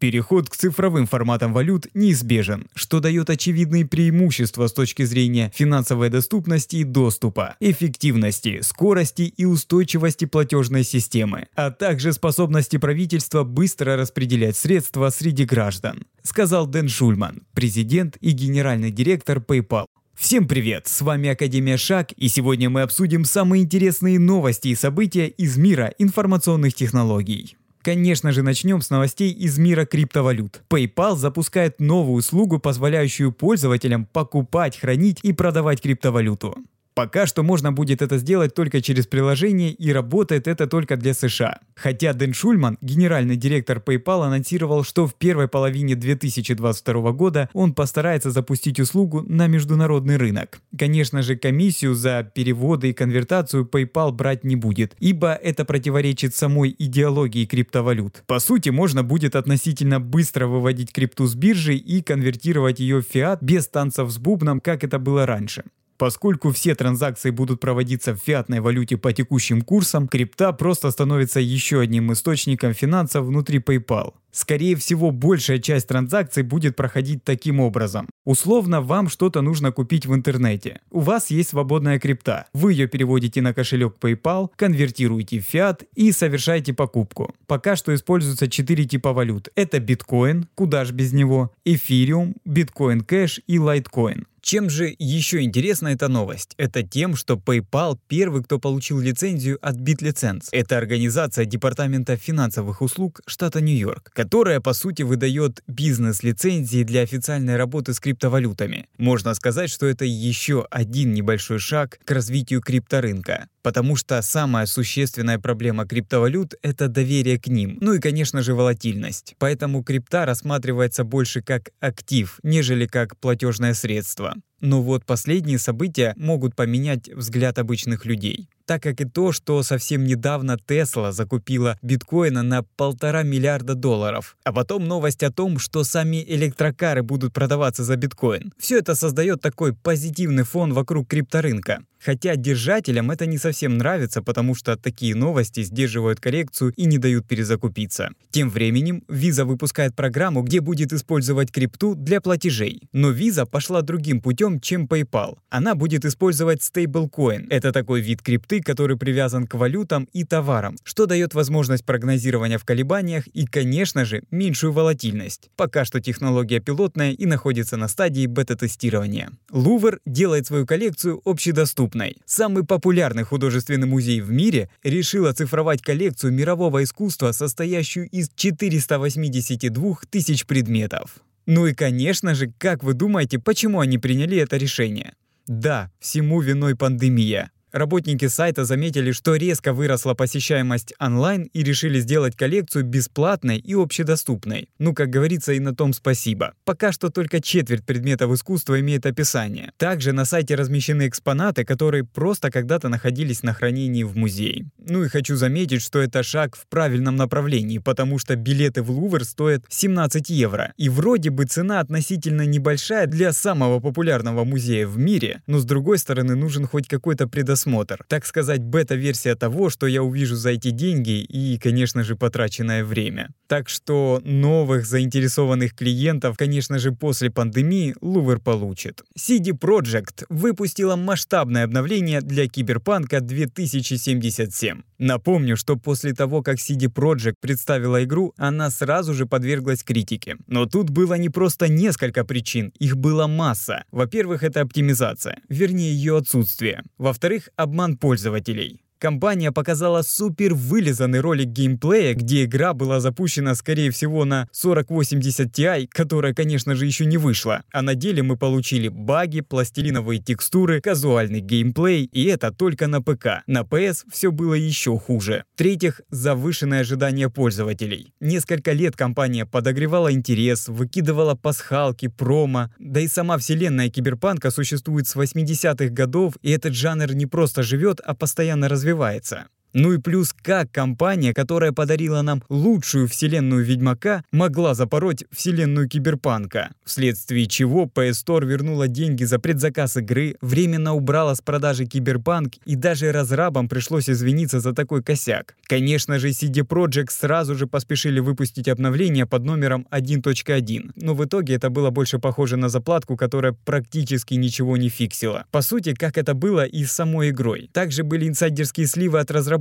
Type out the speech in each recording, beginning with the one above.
Переход к цифровым форматам валют неизбежен, что дает очевидные преимущества с точки зрения финансовой доступности и доступа, эффективности, скорости и устойчивости платежной системы, а также способности правительства быстро распределять средства среди граждан, сказал Дэн Шульман, президент и генеральный директор PayPal. Всем привет, с вами Академия Шаг, и сегодня мы обсудим самые интересные новости и события из мира информационных технологий. Конечно же, начнем с новостей из мира криптовалют. PayPal запускает новую услугу, позволяющую пользователям покупать, хранить и продавать криптовалюту. Пока что можно будет это сделать только через приложение и работает это только для США. Хотя Дэн Шульман, генеральный директор PayPal, анонсировал, что в первой половине 2022 года он постарается запустить услугу на международный рынок. Конечно же, комиссию за переводы и конвертацию PayPal брать не будет, ибо это противоречит самой идеологии криптовалют. По сути, можно будет относительно быстро выводить крипту с биржи и конвертировать ее в фиат без танцев с бубном, как это было раньше. Поскольку все транзакции будут проводиться в фиатной валюте по текущим курсам, крипта просто становится еще одним источником финансов внутри PayPal. Скорее всего, большая часть транзакций будет проходить таким образом. Условно, вам что-то нужно купить в интернете. У вас есть свободная крипта. Вы ее переводите на кошелек PayPal, конвертируете в фиат и совершаете покупку. Пока что используются четыре типа валют. Это биткоин, куда ж без него, эфириум, биткоин кэш и лайткоин. Чем же еще интересна эта новость? Это тем, что PayPal первый, кто получил лицензию от BitLicense. Это организация Департамента финансовых услуг штата Нью-Йорк, которая по сути выдает бизнес-лицензии для официальной работы с криптовалютами. Можно сказать, что это еще один небольшой шаг к развитию крипторынка. Потому что самая существенная проблема криптовалют – это доверие к ним, ну и, конечно же, волатильность. Поэтому крипта рассматривается больше как актив, нежели как платежное средство. Но вот последние события могут поменять взгляд обычных людей так как и то, что совсем недавно Тесла закупила биткоина на полтора миллиарда долларов, а потом новость о том, что сами электрокары будут продаваться за биткоин. Все это создает такой позитивный фон вокруг крипторынка. Хотя держателям это не совсем нравится, потому что такие новости сдерживают коррекцию и не дают перезакупиться. Тем временем Visa выпускает программу, где будет использовать крипту для платежей. Но Visa пошла другим путем, чем PayPal. Она будет использовать стейблкоин. Это такой вид крипты, который привязан к валютам и товарам, что дает возможность прогнозирования в колебаниях и, конечно же, меньшую волатильность. Пока что технология пилотная и находится на стадии бета-тестирования. Лувр делает свою коллекцию общедоступной. Самый популярный художественный музей в мире решил оцифровать коллекцию мирового искусства, состоящую из 482 тысяч предметов. Ну и, конечно же, как вы думаете, почему они приняли это решение? Да, всему виной пандемия. Работники сайта заметили, что резко выросла посещаемость онлайн и решили сделать коллекцию бесплатной и общедоступной. Ну, как говорится, и на том спасибо. Пока что только четверть предметов искусства имеет описание. Также на сайте размещены экспонаты, которые просто когда-то находились на хранении в музее. Ну и хочу заметить, что это шаг в правильном направлении, потому что билеты в Лувр стоят 17 евро. И вроде бы цена относительно небольшая для самого популярного музея в мире, но с другой стороны нужен хоть какой-то предоставленный просмотр. Так сказать, бета-версия того, что я увижу за эти деньги и, конечно же, потраченное время. Так что новых заинтересованных клиентов, конечно же, после пандемии Лувер получит. CD Projekt выпустила масштабное обновление для Киберпанка 2077. Напомню, что после того, как CD Projekt представила игру, она сразу же подверглась критике. Но тут было не просто несколько причин, их была масса. Во-первых, это оптимизация, вернее ее отсутствие. Во-вторых, обман пользователей. Компания показала супер вылизанный ролик геймплея, где игра была запущена скорее всего на 4080 Ti, которая, конечно же, еще не вышла. А на деле мы получили баги, пластилиновые текстуры, казуальный геймплей, и это только на ПК. На PS все было еще хуже. В-третьих, завышенное ожидание пользователей. Несколько лет компания подогревала интерес, выкидывала пасхалки, промо, да и сама вселенная киберпанка существует с 80-х годов, и этот жанр не просто живет, а постоянно развивается развивается. Ну и плюс как компания, которая подарила нам лучшую вселенную Ведьмака, могла запороть вселенную Киберпанка, вследствие чего PS Store вернула деньги за предзаказ игры, временно убрала с продажи Киберпанк и даже разрабам пришлось извиниться за такой косяк. Конечно же, CD Projekt сразу же поспешили выпустить обновление под номером 1.1, но в итоге это было больше похоже на заплатку, которая практически ничего не фиксила. По сути, как это было и с самой игрой. Также были инсайдерские сливы от разработчиков.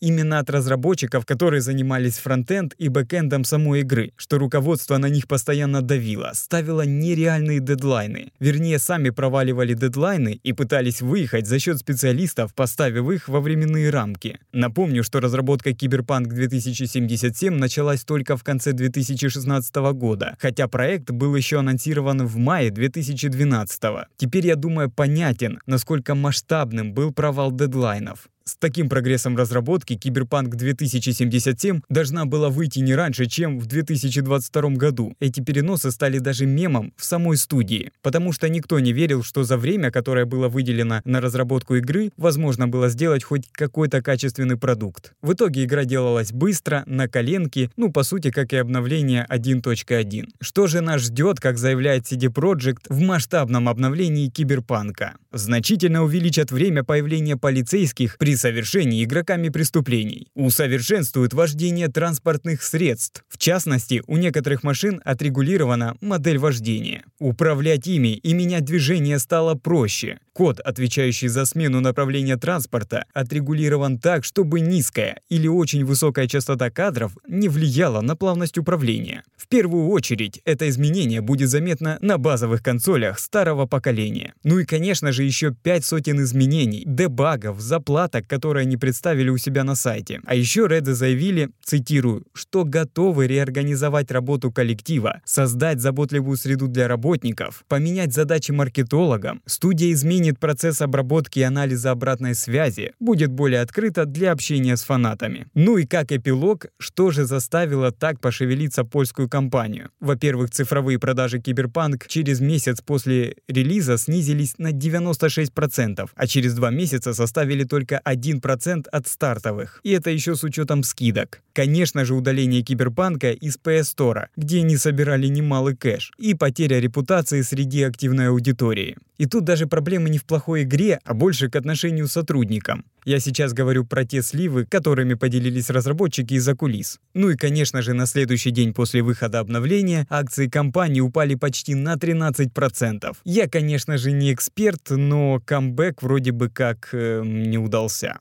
Именно от разработчиков, которые занимались фронтенд и бэкэндом самой игры, что руководство на них постоянно давило, ставило нереальные дедлайны. Вернее, сами проваливали дедлайны и пытались выехать за счет специалистов, поставив их во временные рамки. Напомню, что разработка Cyberpunk 2077 началась только в конце 2016 года, хотя проект был еще анонсирован в мае 2012. Теперь, я думаю, понятен, насколько масштабным был провал дедлайнов. С таким прогрессом разработки Киберпанк 2077 должна была выйти не раньше, чем в 2022 году. Эти переносы стали даже мемом в самой студии, потому что никто не верил, что за время, которое было выделено на разработку игры, возможно было сделать хоть какой-то качественный продукт. В итоге игра делалась быстро, на коленке, ну по сути как и обновление 1.1. Что же нас ждет, как заявляет CD Projekt в масштабном обновлении Киберпанка? Значительно увеличат время появления полицейских при совершении игроками преступлений. Усовершенствуют вождение транспортных средств. В частности, у некоторых машин отрегулирована модель вождения. Управлять ими и менять движение стало проще. Код, отвечающий за смену направления транспорта, отрегулирован так, чтобы низкая или очень высокая частота кадров не влияла на плавность управления. В первую очередь, это изменение будет заметно на базовых консолях старого поколения. Ну и, конечно же, еще пять сотен изменений, дебагов, заплаток, которые они представили у себя на сайте. А еще Реды заявили, цитирую, что готовы реорганизовать работу коллектива, создать заботливую среду для работников, поменять задачи маркетологам. Студия изменит процесс обработки и анализа обратной связи, будет более открыта для общения с фанатами. Ну и как эпилог, что же заставило так пошевелиться польскую компанию? Во-первых, цифровые продажи Киберпанк через месяц после релиза снизились на 96%, а через два месяца составили только 1% от стартовых. И это еще с учетом скидок. Конечно же, удаление Киберпанка из PS Store, где они собирали немалый кэш, и потеря репутации среди активной аудитории. И тут даже проблемы не в плохой игре, а больше к отношению с сотрудникам. Я сейчас говорю про те сливы, которыми поделились разработчики из-за кулис. Ну и, конечно же, на следующий день после выхода обновления акции компании упали почти на 13%. Я, конечно же, не эксперт, но камбэк вроде бы как э, не удался.